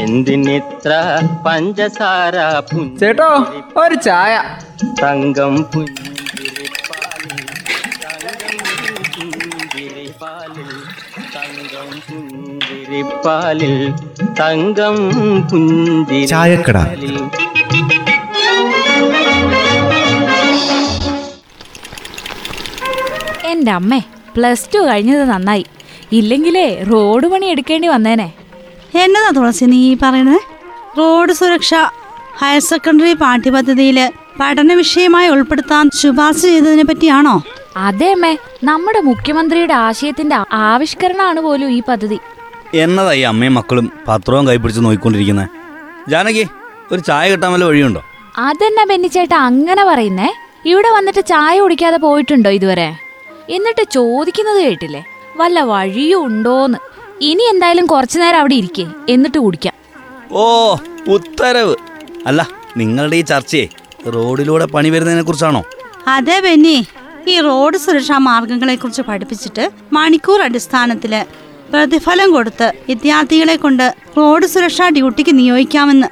എന്തിനിത്ര പഞ്ചസാര ചേട്ടോ ഒരു ചായ. തങ്കം പുഞ്ചിരിപ്പാലിൽ തങ്കം പുഞ്ചിരിപ്പാലിൽ തങ്കം പുഞ്ചിരി എന്റെ ചായക്കട. എന്റെ അമ്മേ പ്ലസ് ടു കഴിഞ്ഞത് നന്നായി. ഇല്ലെങ്കിലേ റോഡ് പണി എടുക്കേണ്ടി വന്നേനെ. എന്നതാ തുളസി നീ പറയുന്നത്? റോഡ് സുരക്ഷ ഹയർ സെക്കൻഡറി പാഠ്യപദ്ധതിയിൽ പഠന വിഷയമായി ഉൾപ്പെടുത്താൻ ശുപാർശ ചെയ്തതിനെ പറ്റിയാണോ? അതെ അമ്മേ. നമ്മുടെ മുഖ്യമന്ത്രിയുടെ ആശയത്തിന്റെ ആവിഷ്കരണമാണ് പോലും ഈ പദ്ധതി. എന്നതാ ഈ അമ്മയും മക്കളും പത്രവും കൈപ്പിടിച്ച് നോക്കിക്കൊണ്ടിരിക്കുന്നത് ജാനകി ഒരു ചായ കിട്ടാൻ വല്ല വഴിയുണ്ടോ? അതെന്നാ ബെന്നിച്ചേട്ടാ അങ്ങനെ പറയുന്നേ? ഇവിടെ വന്നിട്ട് ചായ കുടിക്കാതെ പോയിട്ടുണ്ടോ ഇതുവരെ? എന്നിട്ട് ചോദിക്കുന്നത് കേട്ടില്ലേ? വല്ല വഴിയും ഉണ്ടോന്ന് ഇനി എന്തായാലും കുറച്ചു നേരം അവിടെ ഇരിക്കേ എന്നിട്ട് കുടിക്കാം. ഓ ഉത്തരവ്. അല്ല നിങ്ങളുടെ ഈ ചർച്ചയെ റോഡിലൂടെ പണി വരുന്നതിനെ കുറിച്ചാണോ? അതെ ബെന്നി. ഈ റോഡ് സുരക്ഷാ മാർഗങ്ങളെ കുറിച്ച് പഠിപ്പിച്ചിട്ട് മണിക്കൂർ അടിസ്ഥാനത്തിൽ പ്രതിഫലം കൊടുത്ത് വിദ്യാർത്ഥികളെ കൊണ്ട് റോഡ് സുരക്ഷാ ഡ്യൂട്ടിക്ക് നിയോഗിക്കാമെന്ന്.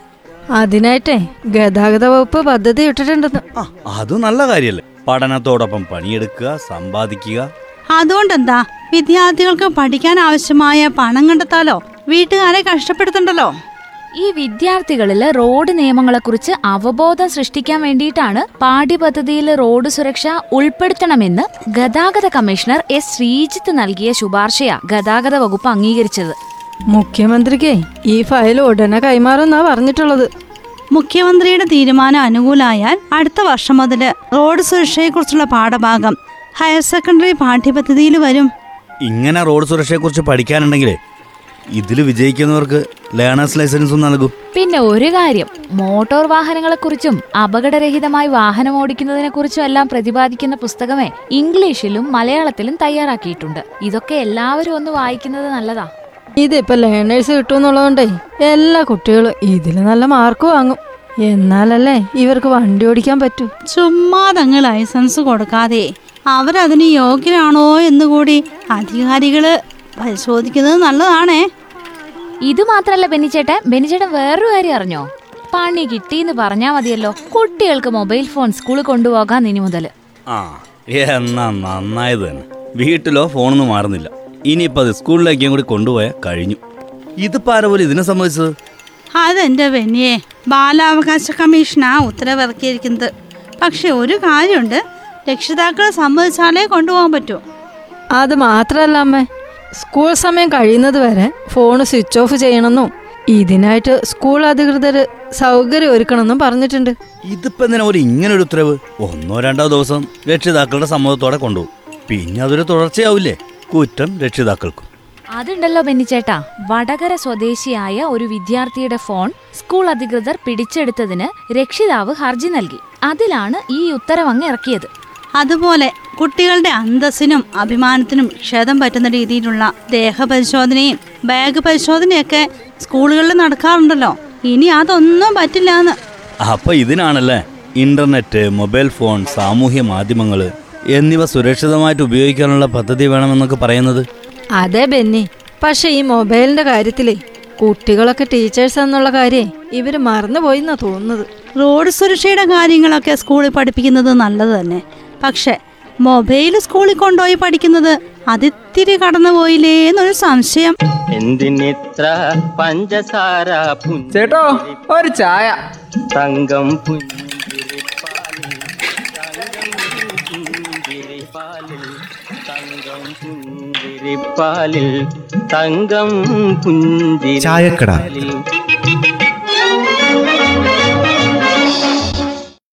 അതിനായിട്ടേ ഗതാഗത വകുപ്പ് പദ്ധതി ഇട്ടിട്ടുണ്ടെന്ന്. അത് നല്ല കാര്യല്ലേ. പഠനത്തോടൊപ്പം പണിയെടുക്കുക സമ്പാദിക്കുക. അതുകൊണ്ടെന്താ? വിദ്യാർത്ഥികൾക്ക് പഠിക്കാൻ ആവശ്യമായ പണം കണ്ടെത്താലോ? വീട്ടുകാരെ കഷ്ടപ്പെടുത്തണ്ടല്ലോ? ഈ വിദ്യാർത്ഥികളിൽ റോഡ് നിയമങ്ങളെക്കുറിച്ച് അവബോധം സൃഷ്ടിക്കാൻ വേണ്ടിയിട്ടാണ് പാഠ്യപദ്ധതിയിൽ റോഡ് സുരക്ഷ ഉൾപ്പെടുത്തണമെന്ന് ഗതാഗത കമ്മീഷണർ എസ് ശ്രീജിത്ത് നൽകിയ ശുപാർശയാ ഗതാഗത വകുപ്പ് അംഗീകരിച്ചത്. മുഖ്യമന്ത്രിക്ക് ഈ ഫയൽ ഉടനെ കൈമാറുന്നാ പറഞ്ഞിട്ടുള്ളത്. മുഖ്യമന്ത്രിയുടെ തീരുമാനം അനുകൂലമായാൽ അടുത്ത വർഷം മുതൽ റോഡ് സുരക്ഷയെക്കുറിച്ചുള്ള പാഠഭാഗം ഹയർ സെക്കൻഡറി പാഠ്യപദ്ധതിയിൽ വരും. ഇങ്ങനെ റോഡ് സുരക്ഷയെക്കുറിച്ച് പഠിക്കാനുണ്ടെങ്കിലേ ഇതിൽ വിജയിക്കുന്നവർക്ക് ലേണേഴ്സ് ലൈസൻസും നൽകും. പിന്നെ ഒരു കാര്യം മോട്ടോർ വാഹനങ്ങളെ കുറിച്ചും അപകടരഹിതമായി വാഹനം ഓടിക്കുന്നതിനെ കുറിച്ചും എല്ലാം പ്രതിപാദിക്കുന്ന പുസ്തകമേ ഇംഗ്ലീഷിലും മലയാളത്തിലും തയ്യാറാക്കിയിട്ടുണ്ട്. ഇതൊക്കെ എല്ലാവരും ഒന്ന് വായിക്കുന്നത് നല്ലതാ. ഇതിപ്പോ ലേണേഴ്സ് കിട്ടുമെന്നുള്ളതുകൊണ്ടേ എല്ലാ കുട്ടികളും ഇതിൽ നല്ല മാർക്ക് വാങ്ങും. എന്നാലല്ലേ ഇവർക്ക് വണ്ടി ഓടിക്കാൻ പറ്റൂ. ചുമ്മാ തങ്ങൾ ലൈസൻസ് കൊടുക്കാതെ അവരതിന് യോഗ്യരാണോ എന്ന് കൂടി അധികാരികൾ പരിശോധിക്കുന്നത് നല്ലതാണേ. ഇത് മാത്രല്ല ബെന്നിച്ചേട്ടൻ ബെന്നിച്ചേട്ടൻ വേറൊരു കാര്യം അറിഞ്ഞോ? പണി കിട്ടിയെന്ന് പറഞ്ഞാ മതിയല്ലോ കുട്ടികൾക്ക് മൊബൈൽ ഫോൺ സ്കൂളിൽ കൊണ്ടുപോകാൻ ഇനി മുതൽ ആ എന്നാ നന്നായത് തന്നെ. വീട്ടിലോ ഫോണൊന്നും മാറുന്നില്ല. ഇനിയിപ്പോൾ അത് സ്കൂളിലേക്കും കൂടി കൊണ്ടുപോയാൽ കഴിഞ്ഞു. ഇതിപ്പോൾ ആരാ പോലും ഇതിനെ സംബന്ധിച്ചത് അതെന്റെ ബെന്നിയെ ബാലാവകാശ കമ്മീഷനാ ഉത്തരവിറക്കിയിരിക്കുന്നത്. പക്ഷെ ഒരു കാര്യമുണ്ട് രക്ഷിതാക്കളെ സമ്മതിച്ചാലേ കൊണ്ടുപോകാൻ പറ്റൂ. അത് മാത്രല്ല അമ്മേ സ്കൂൾ സമയം കഴിയുന്നത് വരെ ഫോൺ സ്വിച്ച് ഓഫ് ചെയ്യണമെന്നും ഇതിനായിട്ട് സ്കൂൾ അധികൃതർ സൗകര്യം ഒരുക്കണമെന്നും പറഞ്ഞിട്ടുണ്ട്. ഇതിപ്പോ എന്തിനാ ഒരു ഇങ്ങനെ ഒരു ഉത്തരവ്? ഒന്നോ രണ്ടോ ദിവസം രക്ഷിതാക്കളുടെ സമ്മതത്തോടെ കൊണ്ടുപോകും. പിന്നെ അതൊരു തുടർച്ചയാവില്ലേ? കുറ്റം രക്ഷിതാക്കൾക്കും. അതുണ്ടല്ലോ ബെന്നിച്ചേട്ടാ വടകര സ്വദേശിയായ ഒരു വിദ്യാർത്ഥിയുടെ ഫോൺ സ്കൂൾ അധികൃതർ പിടിച്ചെടുത്തതിന് രക്ഷിതാവ് ഹർജി നൽകി. അതിലാണ് ഈ ഉത്തരവങ്ങ് ഇറക്കിയത്. അതുപോലെ കുട്ടികളുടെ അന്തസ്സിനും അഭിമാനത്തിനും ക്ഷതം പറ്റുന്ന രീതിയിലുള്ള ദേഹപരിശോധനയും ബാഗ് പരിശോധനയൊക്കെ സ്കൂളുകളിൽ നടക്കാറുണ്ടല്ലോ. ഇനി അതൊന്നും പറ്റില്ല എന്ന് അപ്പൊ ഇതിനാണല്ലേ ഇന്റർനെറ്റ് മൊബൈൽ ഫോൺ സാമൂഹ്യ മാധ്യമങ്ങൾ എന്നിവ സുരക്ഷിതമായിട്ട് ഉപയോഗിക്കാനുള്ള പദ്ധതി വേണമെന്നൊക്കെ പറയുന്നത്? അതെ ബെന്നി. പക്ഷെ ഈ മൊബൈലിന്റെ കാര്യത്തിലേ കുട്ടികളൊക്കെ ടീച്ചേഴ്സ് എന്നുള്ള കാര്യം ഇവർ മറന്നുപോയി എന്നാ തോന്നുന്നത്. റോഡ് സുരക്ഷയുടെ കാര്യങ്ങളൊക്കെ സ്കൂളിൽ പഠിപ്പിക്കുന്നത് നല്ലത് തന്നെ. പക്ഷെ മൊബൈൽ സ്കൂളിൽ കൊണ്ടുപോയി പഠിക്കുന്നത് അതിത്തിരി കടന്നുപോയില്ലേ എന്നൊരു സംശയം. എന്തിനിത്ര പഞ്ചസാര ചേട്ടോ ഒരു ചായ. തങ്കം പുഞ്ചിരിപ്പാലിൽ തങ്കം പുഞ്ചിരിപ്പാലിൽ തങ്കം പുഞ്ചിരിപ്പാലിൽ തങ്കം ചായക്കട.